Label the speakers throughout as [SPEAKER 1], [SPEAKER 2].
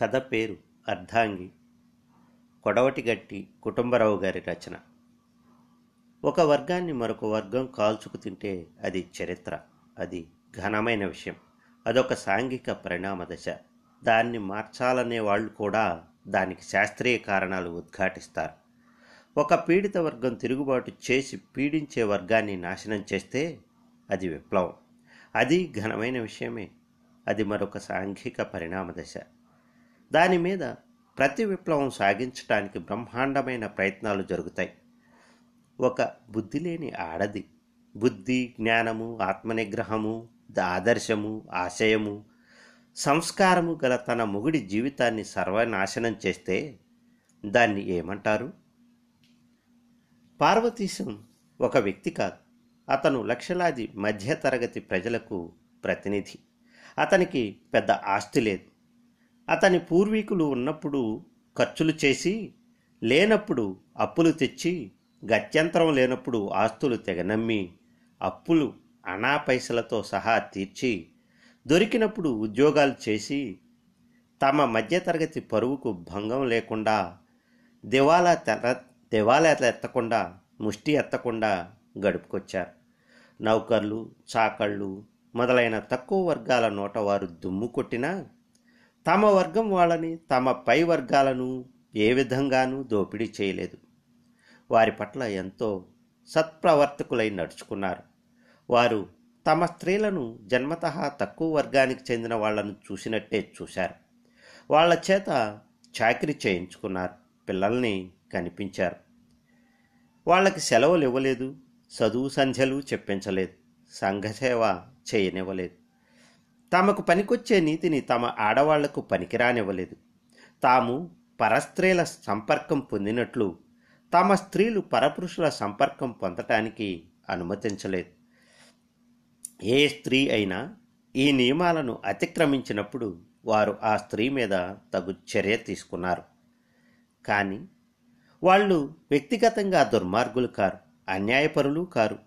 [SPEAKER 1] కథ పేరు అర్ధాంగి. కొడవటి గట్టి కుటుంబరావు గారి రచన. ఒక వర్గాన్ని మరొక వర్గం కాల్చుకు తింటే అది చరిత్ర. అది ఘనమైన విషయం. అదొక సాంఘిక పరిణామ దశ. దాన్ని మార్చాలనే వాళ్ళు కూడా దానికి శాస్త్రీయ కారణాలు ఉద్ఘాటిస్తారు. ఒక పీడిత వర్గం తిరుగుబాటు చేసి పీడించే వర్గాన్ని నాశనం చేస్తే అది విప్లవం. అది ఘనమైన విషయమే. అది మరొక సాంఘిక పరిణామ దశ. దాని మీద ప్రతి విప్లవం సాగించడానికి బ్రహ్మాండమైన ప్రయత్నాలు జరుగుతాయి. ఒక బుద్ధి లేని ఆడది బుద్ధి జ్ఞానము ఆత్మనిగ్రహము ఆదర్శము ఆశయము సంస్కారము గల తన మొగుడి జీవితాన్ని సర్వనాశనం చేస్తే దాన్ని ఏమంటారు? పార్వతీశం ఒక వ్యక్తి కాదు. అతను లక్షలాది మధ్యతరగతి ప్రజలకు ప్రతినిధి. అతనికి పెద్ద ఆస్తి లేదు. అతని పూర్వీకులు ఉన్నప్పుడు ఖర్చులు చేసి లేనప్పుడు అప్పులు తెచ్చి గత్యంతరం లేనప్పుడు ఆస్తులు తెగనమ్మి అప్పులు అనా పైసలతో సహా తీర్చి దొరికినప్పుడు ఉద్యోగాలు చేసి తమ మధ్యతరగతి పరువుకు భంగం లేకుండా దివాలా తెర దివాలా ఎత్తకుండా ముష్టి ఎత్తకుండా గడుపుకొచ్చారు. నౌకర్లు చాకళ్ళు మొదలైన తక్కువ వర్గాల నోట వారు దుమ్ము కొట్టినా తమ వర్గం వాళ్ళని తమ పై వర్గాలను ఏ విధంగానూ దోపిడీ చేయలేదు. వారి పట్ల ఎంతో సత్ప్రవర్తకులై నడుచుకున్నారు. వారు తమ స్త్రీలను జన్మత తక్కువ వర్గానికి చెందిన వాళ్ళను చూసినట్టే చూశారు. వాళ్ళ చేత చాకరీ చేయించుకున్నారు. పిల్లల్ని కనిపించారు. వాళ్ళకి సెలవులు ఇవ్వలేదు. చదువు సంధ్యలు చెప్పించలేదు. సంఘసేవ చేయనివ్వలేదు. తమకు పనికొచ్చే నీతిని తమ ఆడవాళ్ళకు పనికిరానివ్వలేదు. తాము పరస్త్రీల సంపర్కం పొందినట్లు తమ స్త్రీలు పరపురుషుల సంపర్కం పొందటానికి అనుమతించలేదు. ఏ స్త్రీ అయినా ఈ నియమాలను అతిక్రమించినప్పుడు వారు ఆ స్త్రీ మీద తగు చర్య తీసుకున్నారు. కానీ వాళ్ళు వ్యక్తిగతంగా దుర్మార్గులు కారు అన్యాయపరులు కారు.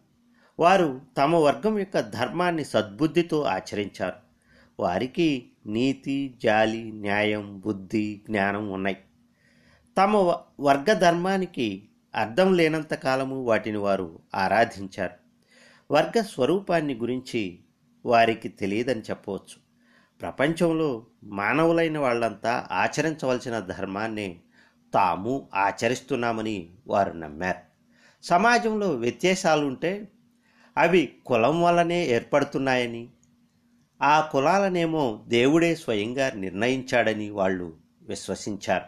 [SPEAKER 1] వారు తమ వర్గం యొక్క ధర్మాన్ని సద్బుద్ధితో ఆచరించారు. వారికి నీతి జాలి న్యాయం బుద్ధి జ్ఞానం ఉన్నాయి. తమ వర్గ ధర్మానికి అర్థం లేనంత కాలము వాటిని వారు ఆరాధించారు. వర్గ స్వరూపాన్ని గురించి వారికి తెలియదని చెప్పవచ్చు. ప్రపంచంలో మానవులైన వాళ్ళంతా ఆచరించవలసిన ధర్మాన్ని తాము ఆచరిస్తున్నామని వారు నమ్మారు. సమాజంలో వ్యత్యాసాలుంటే అవి కులం వల్లనే ఏర్పడుతున్నాయని ఆ కులాలనేమో దేవుడే స్వయంగా నిర్ణయించాడని వాళ్ళు విశ్వసించారు.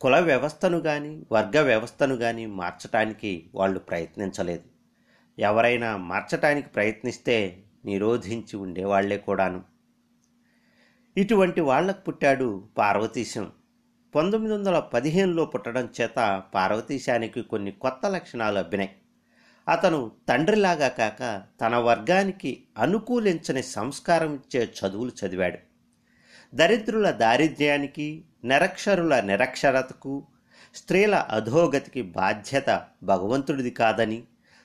[SPEAKER 1] కుల వ్యవస్థను కానీ వర్గ వ్యవస్థను కానీ మార్చటానికి వాళ్ళు ప్రయత్నించలేదు. ఎవరైనా మార్చటానికి ప్రయత్నిస్తే నిరోధించి ఉండేవాళ్ళే కూడాను. ఇటువంటి వాళ్ళకు పుట్టాడు పార్వతీశం. పంతొమ్మిది వందల పదిహేనులో పుట్టడం చేత పార్వతీశానికి కొన్ని కొత్త లక్షణాలు అబ్బినాయి. అతను తండ్రిలాగా కాక తన వర్గానికి అనుకూలించని సంస్కారం ఇచ్చే చదువులు చదివాడు. దరిద్రుల దారిద్ర్యానికి నిరక్షరుల నిరక్షరతకు స్త్రీల అధోగతికి బాధ్యత భగవంతుడిది కాదని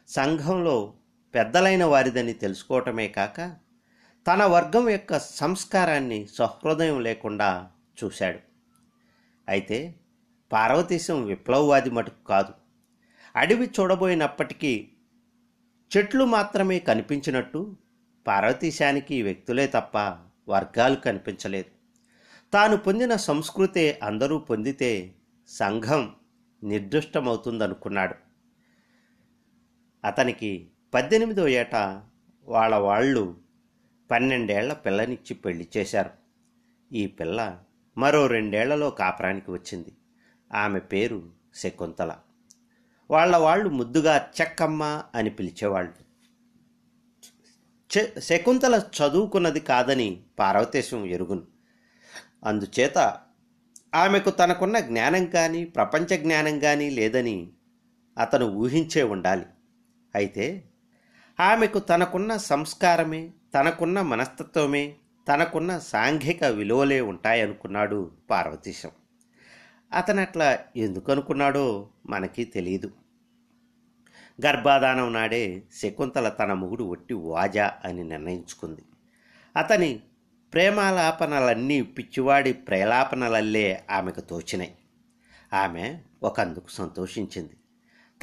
[SPEAKER 1] సంఘంలో పెద్దలైన వారిదని తెలుసుకోవటమే కాక తన వర్గం యొక్క సంస్కారాన్ని సహృదయం లేకుండా చూశాడు. అయితే పార్వతీశం విప్లవవాది మటుకు కాదు. అడవి చూడబోయినప్పటికీ చెట్లు మాత్రమే కనిపించినట్టు పార్వతీశానికి వ్యక్తులే తప్ప వర్గాలు కనిపించలేదు. తాను పొందిన సంస్కృతే అందరూ పొందితే సంఘం నిర్దుష్టమవుతుందనుకున్నాడు. అతనికి పద్దెనిమిదో ఏట వాళ్ళ వాళ్ళు పన్నెండేళ్ళ పిల్లనిచ్చి పెళ్ళి చేశారు. ఈ పిల్ల మరో రెండేళ్ళలో కాపురానికి వచ్చింది. ఆమె పేరు శకుంతల. వాళ్ళ వాళ్ళు ముద్దుగా చెక్కమ్మ అని పిలిచేవాళ్ళు. శకుంతల చదువుకున్నది కాదని పార్వతీశం ఎరుగును. అందుచేత ఆమెకు తనకున్న జ్ఞానం కానీ ప్రపంచ జ్ఞానం కానీ లేదని అతను ఊహించే ఉండాలి. అయితే ఆమెకు తనకున్న సంస్కారమే తనకున్న మనస్తత్వమే తనకున్న సాంఘిక విలువలే ఉంటాయనుకున్నాడు పార్వతీశం. అతనట్లా అట్లా ఎందుకు అనుకున్నాడో మనకి తెలియదు గర్భాధానం నాడే శకుంతల తన మొగుడు ఒట్టి వాజా అని నిర్ణయించుకుంది. అతని ప్రేమాలాపనలన్నీ పిచ్చివాడి ప్రేలాపనలల్లే ఆమెకు తోచినాయి ఆమె ఒకందుకు సంతోషించింది.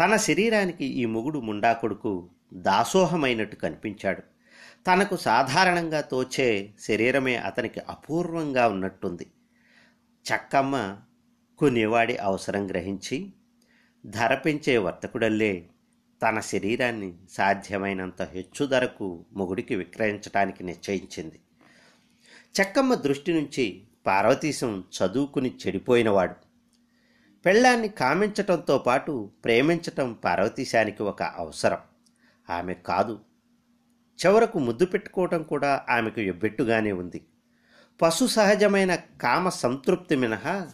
[SPEAKER 1] తన శరీరానికి ఈ మొగుడు ముండా కొడుకు దాసోహమైనట్టు కనిపించాడు. తనకు సాధారణంగా తోచే శరీరమే అతనికి అపూర్వంగా ఉన్నట్టుంది. చక్కమ్మ కొనేవాడి అవసరం గ్రహించి ధర పెంచే వర్తకుడల్లే తన శరీరాన్ని సాధ్యమైనంత హెచ్చు ధరకు మొగుడికి విక్రయించడానికి నిశ్చయించింది. చెక్కమ్మ దృష్టి నుంచి పార్వతీశం చదువుకుని చెడిపోయినవాడు. పెళ్ళాన్ని కామించటంతో పాటు ప్రేమించటం పార్వతీశానికి ఒక అవసరం. ఆమె కాదు. చివరకు ముద్దు పెట్టుకోవటం కూడా ఆమెకు ఎబ్బెట్టుగానే ఉంది. పశు సహజమైన కామ సంతృప్తి మినహా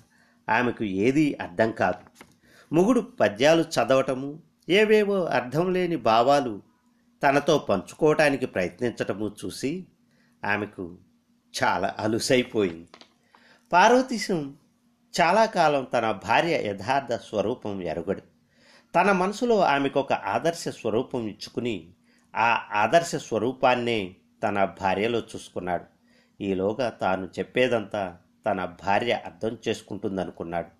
[SPEAKER 1] ఆమెకు ఏదీ అర్థం కాదు. మొగుడు పద్యాలు చదవటము ఏవేవో అర్థం లేని భావాలు తనతో పంచుకోవటానికి ప్రయత్నించటము చూసి ఆమెకు చాలా అలుసైపోయింది. పార్వతీశం చాలా కాలం తన భార్య యథార్థ స్వరూపం ఎరుగడు. తన మనసులో ఆమెకు ఒక ఆదర్శ స్వరూపం ఇచ్చుకుని ఆ ఆదర్శ స్వరూపాన్నే తన భార్యలో చూసుకున్నాడు. ఈలోగా తాను చెప్పేదంతా తన భార్య అర్థం చేసుకుంటుందనుకున్నాడు.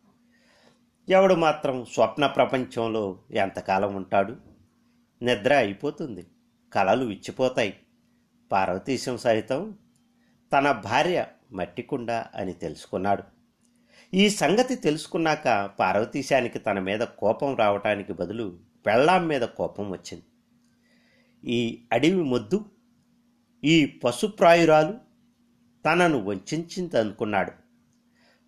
[SPEAKER 1] ఎవడు మాత్రం స్వప్న ప్రపంచంలో ఎంతకాలం ఉంటాడు? నిద్ర అయిపోతుంది కలలు విచ్చిపోతాయి. పార్వతీశం సహితం తన భార్య మట్టికుండ అని తెలుసుకున్నాడు. ఈ సంగతి తెలుసుకున్నాక పార్వతీశానికి తన మీద కోపం రావటానికి బదులు పెళ్ళాం మీద కోపం వచ్చింది. ఈ అడవి మొద్దు ఈ పశుప్రాయురాలు తనను వంచిందనుకున్నాడు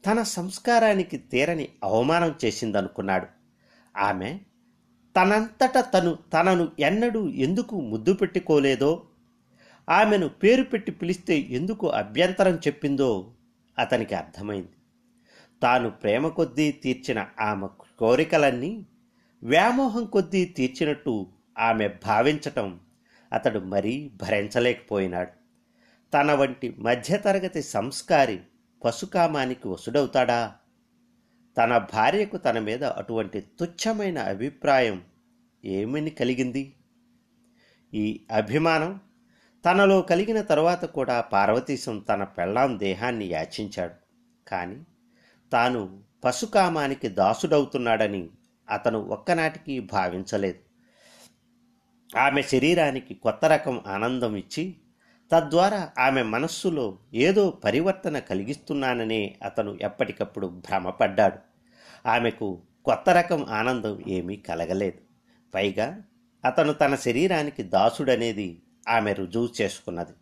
[SPEAKER 1] తన సంస్కారానికి తీరని అవమానం చేసిందనుకున్నాడు. ఆమె తనంతట తను తనను ఎన్నడూ ఎందుకు ముద్దు పెట్టుకోలేదో ఆమెను పేరు పెట్టి పిలిస్తే ఎందుకు అభ్యంతరం చెప్పిందో అతనికి అర్థమైంది. తాను ప్రేమ కొద్దీ తీర్చిన ఆమె కోరికలన్నీ వ్యామోహం కొద్దీ తీర్చినట్టు ఆమె భావించటం అతడు మరీ భరించలేకపోయినాడు. తన వంటి మధ్యతరగతి సంస్కారి పశుకామానికి వసుడవుతాడా? తన భార్యకు తన మీద అటువంటి తుచ్చమైన అభిప్రాయం ఏమని కలిగింది? ఈ అభిమానం తనలో కలిగిన తరువాత కూడా పార్వతీశం తన పెళ్ళాం దేహాన్ని యాచించాడు. కానీ తాను పశుకామానికి దాసుడవుతున్నాడని అతను ఒక్కనాటికి భావించలేదు. ఆమె శరీరానికి కొత్త రకం ఆనందం ఇచ్చి తద్వారా ఆమె మనస్సులో ఏదో పరివర్తన కలిగిస్తున్నాననే అతను ఎప్పటికప్పుడు భ్రమపడ్డాడు. ఆమెకు కొత్త రకం ఆనందం ఏమీ కలగలేదు. పైగా అతను తన శరీరానికి దాసుడనేది ఆమె రుజువు చేసుకున్నది.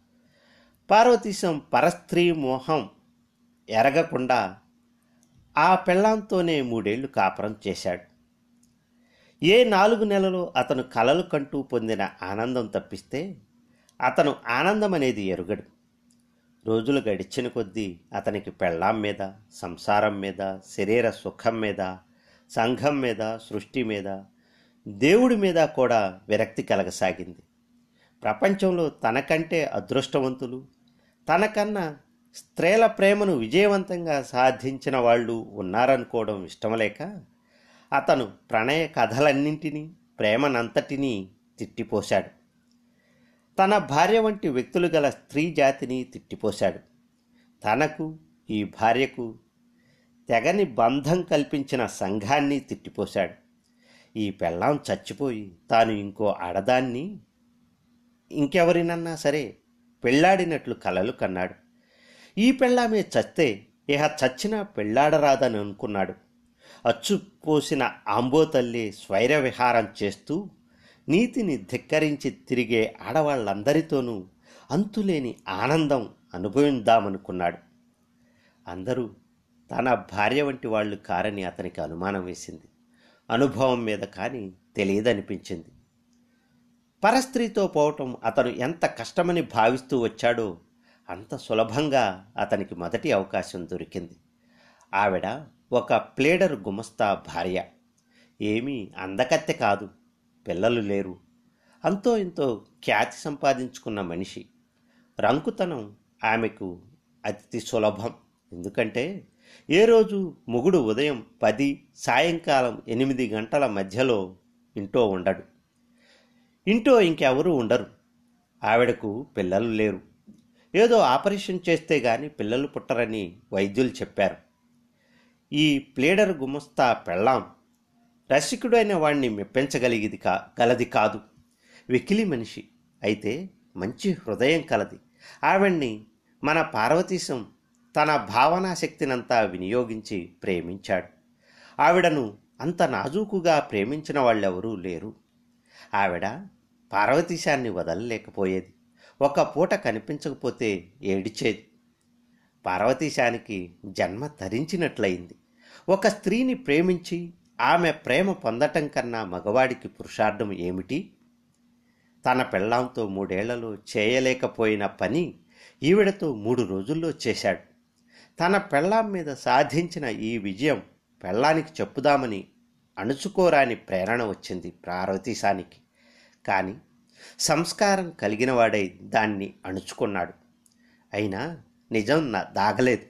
[SPEAKER 1] పార్వతీశం పరస్త్రీ మోహం ఎరగకుండా ఆ పెళ్ళాంతోనే మూడేళ్ళు కాపురం చేశాడు. ఏ నాలుగు నెలలో అతను కలలు కంటూ పొందిన ఆనందం తప్పిస్తే అతను ఆనందం అనేది ఎరుగడు. రోజులు గడిచిన కొద్దీ అతనికి పెళ్ళాం మీద సంసారం మీద శరీర సుఖం మీద సంఘం మీద సృష్టి మీద దేవుడి మీద కూడా విరక్తి కలగసాగింది. ప్రపంచంలో తనకంటే అదృష్టవంతులు తనకన్నా స్త్రీల ప్రేమను విజయవంతంగా సాధించిన వాళ్ళు ఉన్నారనుకోవడం ఇష్టం లేక అతను ప్రణయ కథలన్నింటినీ ప్రేమనంతటినీ తిట్టిపోశాడు. తన భార్య వంటి వ్యక్తులు గల స్త్రీ జాతిని తిట్టిపోశాడు. తనకు ఈ భార్యకు తెగని బంధం కల్పించిన సంఘాన్ని తిట్టిపోశాడు. ఈ పెళ్ళాం చచ్చిపోయి తాను ఇంకో ఆడదాన్ని ఇంకెవరినన్నా సరే పెళ్ళాడినట్లు కలలు కన్నాడు. ఈ పెళ్ళామే చస్తే ఇహ చచ్చినా పెళ్ళాడరాదని అనుకున్నాడు. అచ్చు పోసిన ఆంబో తల్లి స్వైర విహారం చేస్తూ నీతిని ధిక్కరించి తిరిగే ఆడవాళ్ళందరితోనూ అంతులేని ఆనందం అనుభవిద్దామనుకున్నాడు. అందరూ తన భార్య వంటి వాళ్ళు కారని అతనికి అనుమానం వేసింది. అనుభవం మీద కానీ తెలియదనిపించింది. పరస్త్రీతో పోవటం అతను ఎంత కష్టమని భావిస్తూ వచ్చాడో అంత సులభంగా అతనికి మొదటి అవకాశం దొరికింది. ఆవిడ ఒక ప్లేడర్ గుమస్తా భార్య. ఏమీ అందకత్తె కాదు. పిల్లలు లేరు. అంతో ఇంతో ఖ్యాతి సంపాదించుకున్న మనిషి. రంకుతనం ఆమెకు అతి సులభం. ఎందుకంటే ఏ రోజు మొగుడు ఉదయం పది సాయంకాలం ఎనిమిది గంటల మధ్యలో ఇంటో ఉండడు. ఇంటో ఇంకెవరూ ఉండరు. ఆవిడకు పిల్లలు లేరు. ఏదో ఆపరేషన్ చేస్తే గాని పిల్లలు పుట్టరని వైద్యులు చెప్పారు. ఈ ప్లేడర్ గుమస్తా పెళ్ళాం రసికుడైన వాణ్ణి మెప్పించగలిగిది కా గలది కాదు. వెకిలి మనిషి అయితే మంచి హృదయం కలది. ఆవిడ్ని మన పార్వతీశం తన భావనా శక్తినంతా వినియోగించి ప్రేమించాడు. ఆవిడను అంత నాజూకుగా ప్రేమించిన వాళ్ళెవరూ లేరు. ఆవిడ పార్వతీశాన్ని వదలలేకపోయేది. ఒక పూట కనిపించకపోతే ఏడిచేది. పార్వతీశానికి జన్మ తరించినట్లయింది ఒక స్త్రీని ప్రేమించి ఆమె ప్రేమ పొందటం కన్నా మగవాడికి పురుషార్థం ఏమిటి? తన పెళ్ళాంతో మూడేళ్ళలో చేయలేకపోయిన పని ఈవిడతో మూడు రోజుల్లో చేశాడు. తన పెళ్ళాం మీద సాధించిన ఈ విజయం పెళ్ళానికి చెప్పుదామని అణుచుకోరాని ప్రేరణ వచ్చింది పార్వతీశానికి కానీ సంస్కారం కలిగినవాడై దాన్ని అణుచుకున్నాడు. అయినా నిజం నా దాగలేదు.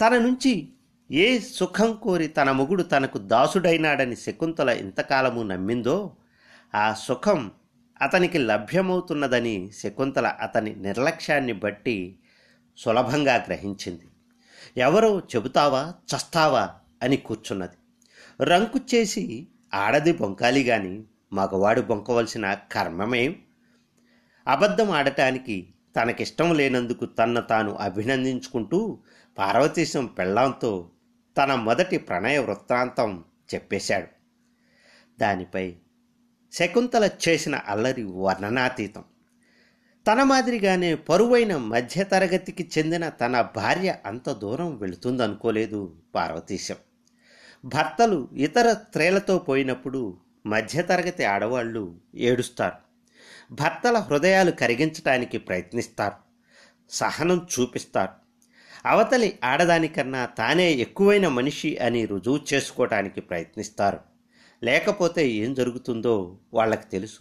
[SPEAKER 1] తన నుంచి ఏ సుఖం కోరి తన మొగుడు తనకు దాసుడైనాడని శకుంతల ఇంతకాలము నమ్మిందో ఆ సుఖం అతనికి లభ్యమవుతున్నదని శకుంతల అతని నిర్లక్ష్యాన్ని బట్టి సులభంగా గ్రహించింది. ఎవరో చెబుతావా చస్తావా అని కూర్చున్నది. రంకు చేసి ఆడది బొంకాలి గాని మగవాడు బొంకవలసిన కర్మమేం? అబద్ధం ఆడటానికి తనకిష్టం లేనందుకు తన తాను అభినందించుకుంటూ పార్వతీశం పెళ్ళాంతో తన మొదటి ప్రణయ వృత్తాంతం చెప్పేశాడు. దానిపై శకుంతల చేసిన అల్లరి వర్ణనాతీతం. తన మాదిరిగానే పరువైన మధ్యతరగతికి చెందిన తన భార్య అంత దూరం వెళుతుందనుకోలేదు పార్వతీశం. భర్తలు ఇతర స్త్రీలతో పోయినప్పుడు మధ్యతరగతి ఆడవాళ్ళు ఏడుస్తారు. భర్తల హృదయాలు కరిగించటానికి ప్రయత్నిస్తారు. సహనం చూపిస్తారు. అవతలి ఆడదానికన్నా తానే ఎక్కువైన మనిషి అని రుజువు చేసుకోవటానికి ప్రయత్నిస్తారు. లేకపోతే ఏం జరుగుతుందో వాళ్ళకి తెలుసు.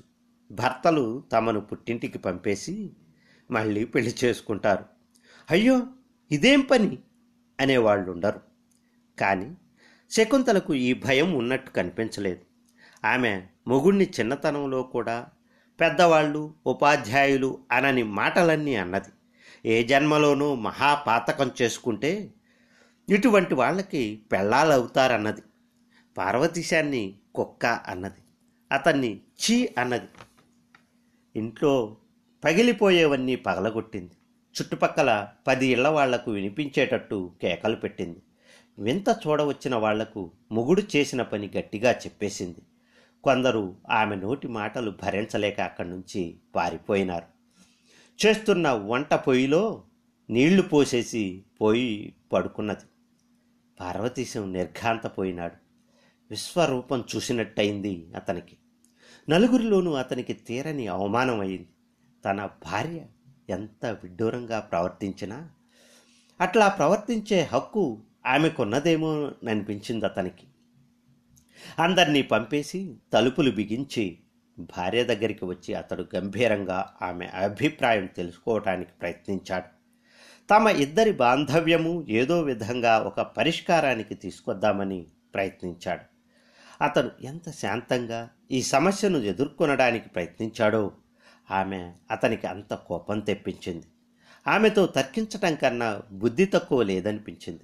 [SPEAKER 1] భర్తలు తమను పుట్టింటికి పంపేసి మళ్ళీ పెళ్ళి చేసుకుంటారు. అయ్యో ఇదేం పని? అనేవాళ్ళు ఉండరు కానీ శకుంతలకు ఈ భయం ఉన్నట్టు కనిపించలేదు. ఆమె మొగుణ్ణి చిన్నతనంలో కూడా పెద్దవాళ్ళు ఉపాధ్యాయులు అనని మాటలన్నీ అన్నది. ఏ జన్మలోనూ మహాపాతకం చేసుకుంటే ఇటువంటి వాళ్ళకి పెళ్ళాలవుతారన్నది పార్వతీశాన్ని కుక్క అన్నది. అతన్ని చీ అన్నది. ఇంట్లో పగిలిపోయేవన్నీ పగలగొట్టింది. చుట్టుపక్కల పది ఇళ్ళ వాళ్ళకు వినిపించేటట్టు కేకలు పెట్టింది. వింత చూడవచ్చిన వాళ్ళకు మొగుడు చేసిన పని గట్టిగా చెప్పేసింది. కొందరు ఆమె నోటి మాటలు భరించలేక అక్కడి నుంచి పారిపోయినారు. చేస్తున్న వంట పొయ్యిలో నీళ్ళు పోసేసి పోయి పడుకున్నది. పార్వతీశం నిర్ఘాంతపోయినాడు. విశ్వరూపం చూసినట్టయింది అతనికి. నలుగురిలోనూ అతనికి తీరని అవమానం అయింది తన భార్య ఎంత విడ్డూరంగా ప్రవర్తించినా అట్లా ప్రవర్తించే హక్కు ఆమెకున్నదేమో అనిపించింది అతనికి అందరినీ పంపేసి తలుపులు బిగించి భార్య దగ్గరికి వచ్చి అతడు గంభీరంగా ఆమె అభిప్రాయం తెలుసుకోవటానికి ప్రయత్నించాడు. తమ ఇద్దరి బాంధవ్యము ఏదో విధంగా ఒక పరిష్కారానికి తీసుకొద్దామని ప్రయత్నించాడు. అతను ఎంత శాంతంగా ఈ సమస్యను ఎదుర్కొనడానికి ప్రయత్నించాడో ఆమె అతనికి అంత కోపం తెప్పించింది. ఆమెతో తర్కించటం కన్నా బుద్ధి తక్కువ లేదనిపించింది.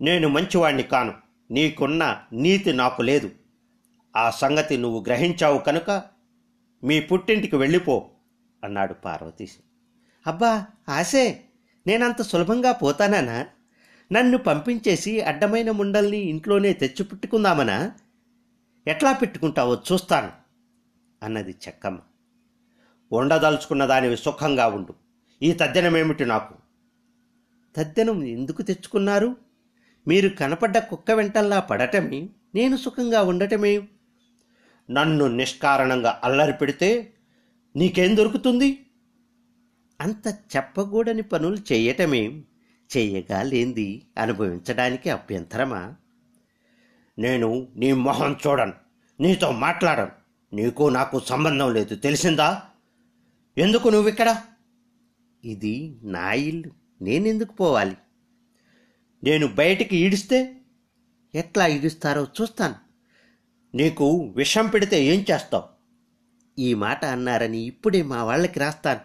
[SPEAKER 1] నేను మంచివాణ్ణి కాను. నీకున్న నీతి నాకు లేదు. ఆ సంగతి నువ్వు గ్రహించావు కనుక మీ పుట్టింటికి వెళ్ళిపో అన్నాడు పార్వతీశం అబ్బా ఆశే నేనంత సులభంగా పోతానా నన్ను పంపించేసి అడ్డమైన ముండల్ని ఇంట్లోనే తెచ్చి పెట్టుకుందామనా ఎట్లా పెట్టుకుంటావో చూస్తాను అన్నది చెక్కమ్మ. ఉండదలుచుకున్న దానివి సుఖంగా ఉండు. ఈ తద్దెనమేమిటి నాకు? తద్దెనం ఎందుకు తెచ్చుకున్నారు? మీరు కనపడ్డ కుక్క వెంటల్లా పడటమే నేను సుఖంగా ఉండటమే నన్ను నిష్కారణంగా అల్లరి పెడితే నీకేం దొరుకుతుంది? అంత చెప్పకూడని పనులు చేయటమేం చెయ్యగా లేంది అనుభవించడానికి అభ్యంతరమా? నేను నీ మొహం చూడను నీతో మాట్లాడను నీకు నాకు సంబంధం లేదు తెలిసిందా? ఎందుకు నువ్విక్కడ? ఇది నా ఇల్లు నేనెందుకు పోవాలి? నేను బయటికి ఈడిస్తే ఎట్లా ఈడుస్తారో చూస్తాను. నీకు విషం పెడితే ఏం చేస్తావు? ఈ మాట అన్నారని ఇప్పుడే మా వాళ్ళకి రాస్తాను.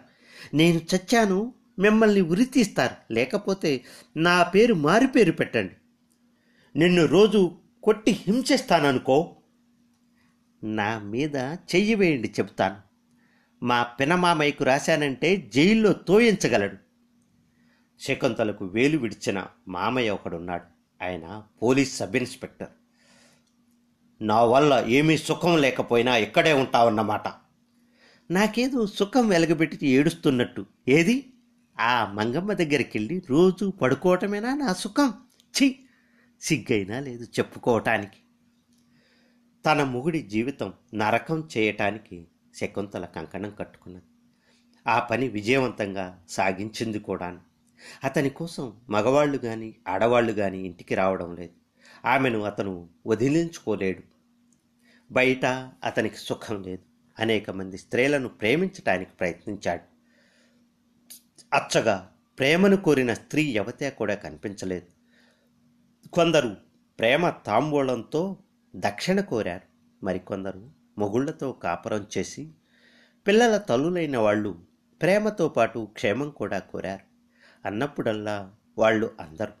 [SPEAKER 1] నేను చచ్చాను మిమ్మల్ని ఉరితీస్తారు లేకపోతే నా పేరు మారి పేరు పెట్టండి. నిన్ను రోజు కొట్టి హింసిస్తాననుకో. నా మీద చెయ్యి వేయండి చెబుతాను. మా పినమామయ్యకు రాశానంటే జైల్లో తోయించగలడు. శకుంతలకు వేలు విడిచిన మామయ్య ఒకడున్నాడు. ఆయన పోలీస్ సబ్ ఇన్స్పెక్టర్. నా వల్ల ఏమీ సుఖం లేకపోయినా ఇక్కడే ఉంటావన్నమాట. నాకేదో సుఖం వెలగబెట్టి ఏడుస్తున్నట్టు. ఏది? ఆ మంగమ్మ దగ్గరికి వెళ్ళి రోజు పడుకోవటమేనా నా సుఖం? ఛీ! సిగ్గైనా లేదు చెప్పుకోవటానికి. తన మొగుడి జీవితం నరకం చేయటానికి శకుంతల కంకణం కట్టుకున్నది. ఆ పని విజయవంతంగా సాగించింది కూడాను. అతని కోసం మగవాళ్ళు కానీ ఆడవాళ్ళు కానీ ఇంటికి రావడం లేదు. ఆమెను అతను వదిలించుకోలేడు. బయట అతనికి సుఖం లేదు. అనేక మంది స్త్రీలను ప్రేమించటానికి ప్రయత్నించాడు. అచ్చగా ప్రేమను కోరిన స్త్రీ యవతే కూడా కనిపించలేదు. కొందరు ప్రేమ తాంబూలంతో దక్షిణ కోరారు. మరికొందరు మొగుళ్ళతో కాపురం చేసి పిల్లల తల్లులైన వాళ్ళు ప్రేమతో పాటు క్షేమం కూడా కోరారు. అన్నప్పుడల్లా వాళ్ళు అందరూ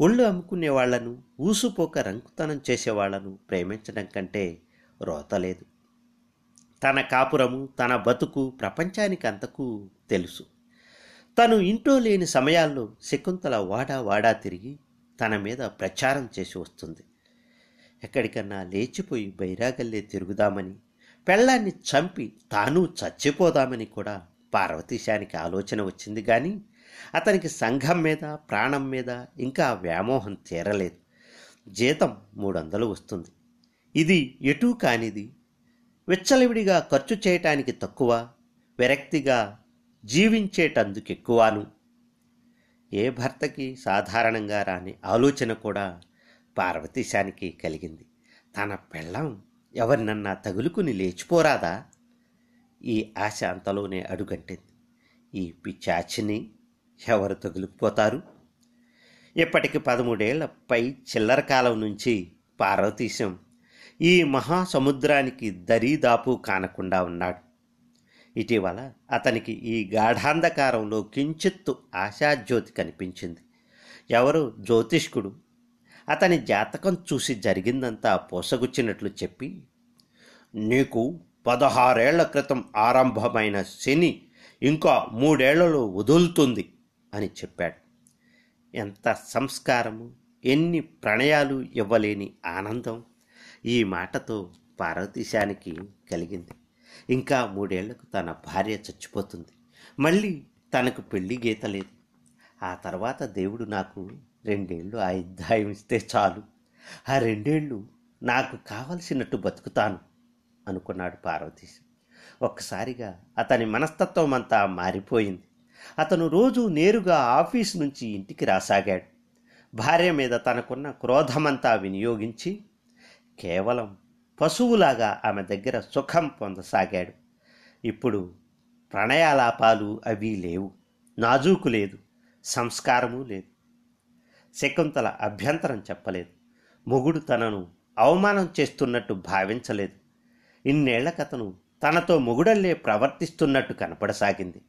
[SPEAKER 1] ఒళ్ళు అమ్ముకునే వాళ్ళను ఊసుపోక రంకుతనం చేసేవాళ్ళను ప్రేమించడం కంటే రోతలేదు. తన కాపురము తన బతుకు ప్రపంచానికంతకు తెలుసు. తను ఇంట్లో లేని సమయాల్లో శకుంతల వాడా వాడా తిరిగి తన మీద ప్రచారం చేసి వస్తుంది. ఎక్కడికన్నా లేచిపోయి బైరాగల్లే తిరుగుదామని పెళ్ళాన్ని చంపి తాను చచ్చిపోదామని కూడా పార్వతీశానికి ఆలోచన వచ్చింది కానీ అతనికి సంఘం మీద ప్రాణం మీద ఇంకా వ్యామోహం తీరలేదు. జీతం మూడు వందలు వస్తుంది. ఇది ఎటూ కానిది. విచ్చలవిడిగా ఖర్చు చేయటానికి తక్కువ విరక్తిగా జీవించేటందుకెక్కువను. ఏ భర్తకి సాధారణంగా రాని ఆలోచన కూడా పార్వతీశానికి కలిగింది. తన పెళ్ళం ఎవరినన్నా తగులుకుని లేచిపోరాదా? ఈ ఆశ అంతలోనే అడుగంటింది. ఈ పిచాచిని ఎవరు తగులుకుపోతారు? ఇప్పటికి పదమూడేళ్ళ పై చిల్లర కాలం నుంచి పార్వతీశం ఈ మహాసముద్రానికి దరీదాపు కానకుండా ఉన్నాడు. ఇటీవల అతనికి ఈ గాఢాంధకారంలో కించిత్తు ఆశాజ్యోతి కనిపించింది. ఎవరు? జ్యోతిష్కుడు. అతని జాతకం చూసి జరిగిందంతా పోసగుచ్చినట్లు చెప్పి నీకు పదహారేళ్ళ క్రితం ఆరంభమైన శని ఇంకా మూడేళ్ళలో వదులుతుంది అని చెప్పాడు. ఎంత సంస్కారము ఎన్ని ప్రణయాలు ఇవ్వలేని ఆనందం. ఈ మాటతో పార్వతీశానికి కలిగింది. ఇంకా మూడేళ్ళకు తన భార్య చచ్చిపోతుంది. మళ్ళీ తనకు పెళ్ళి గీత లేదు. ఆ తర్వాత దేవుడు నాకు రెండేళ్ళు ఆయుద్ధాయం ఇస్తే చాలు. ఆ రెండేళ్ళు నాకు కావలసినట్టు బతుకుతాను అనుకున్నాడు పార్వతీశం. ఒక్కసారిగా అతని మనస్తత్వం అంతా మారిపోయింది. అతను రోజు నేరుగా ఆఫీస్ నుంచి ఇంటికి రాసాగాడు. భార్య మీద తనకున్న క్రోధమంతా వినియోగించి కేవలం పశువులాగా ఆమె దగ్గర సుఖం పొందసాగాడు. ఇప్పుడు ప్రణయాలాపాలు అవి లేవు. నాజూకు లేదు. సంస్కారము లేదు. శకుంతల అభ్యంతరం చెప్పలేదు. మొగుడు తనను అవమానం చేస్తున్నట్టు భావించలేదు. ఇన్నేళ్ళకతను తనతో మొగుడల్లే ప్రవర్తిస్తున్నట్టు కనపడసాగింది.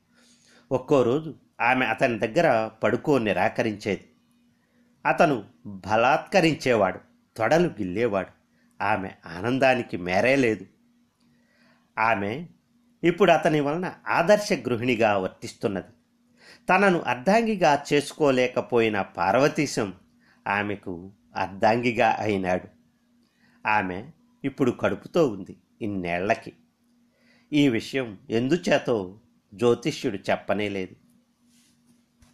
[SPEAKER 1] ఒక్కో రోజు ఆమె అతని దగ్గర పడుకో నిరాకరించేది. అతను బలాత్కరించేవాడు. తొడలు గిల్లేవాడు. ఆమె ఆనందానికి మేరే లేదు. ఆమె ఇప్పుడు అతని వలన ఆదర్శ గృహిణిగా వర్తిస్తున్నది. తనను అర్ధాంగిగా చేసుకోలేకపోయిన పార్వతీశం ఆమెకు అర్ధాంగిగా అయినాడు. ఆమె ఇప్పుడు కడుపుతో ఉంది ఇన్నేళ్ళకి. ఈ విషయం ఎందుచేతో జ్యోతిష్యుడు చెప్పనే లేదు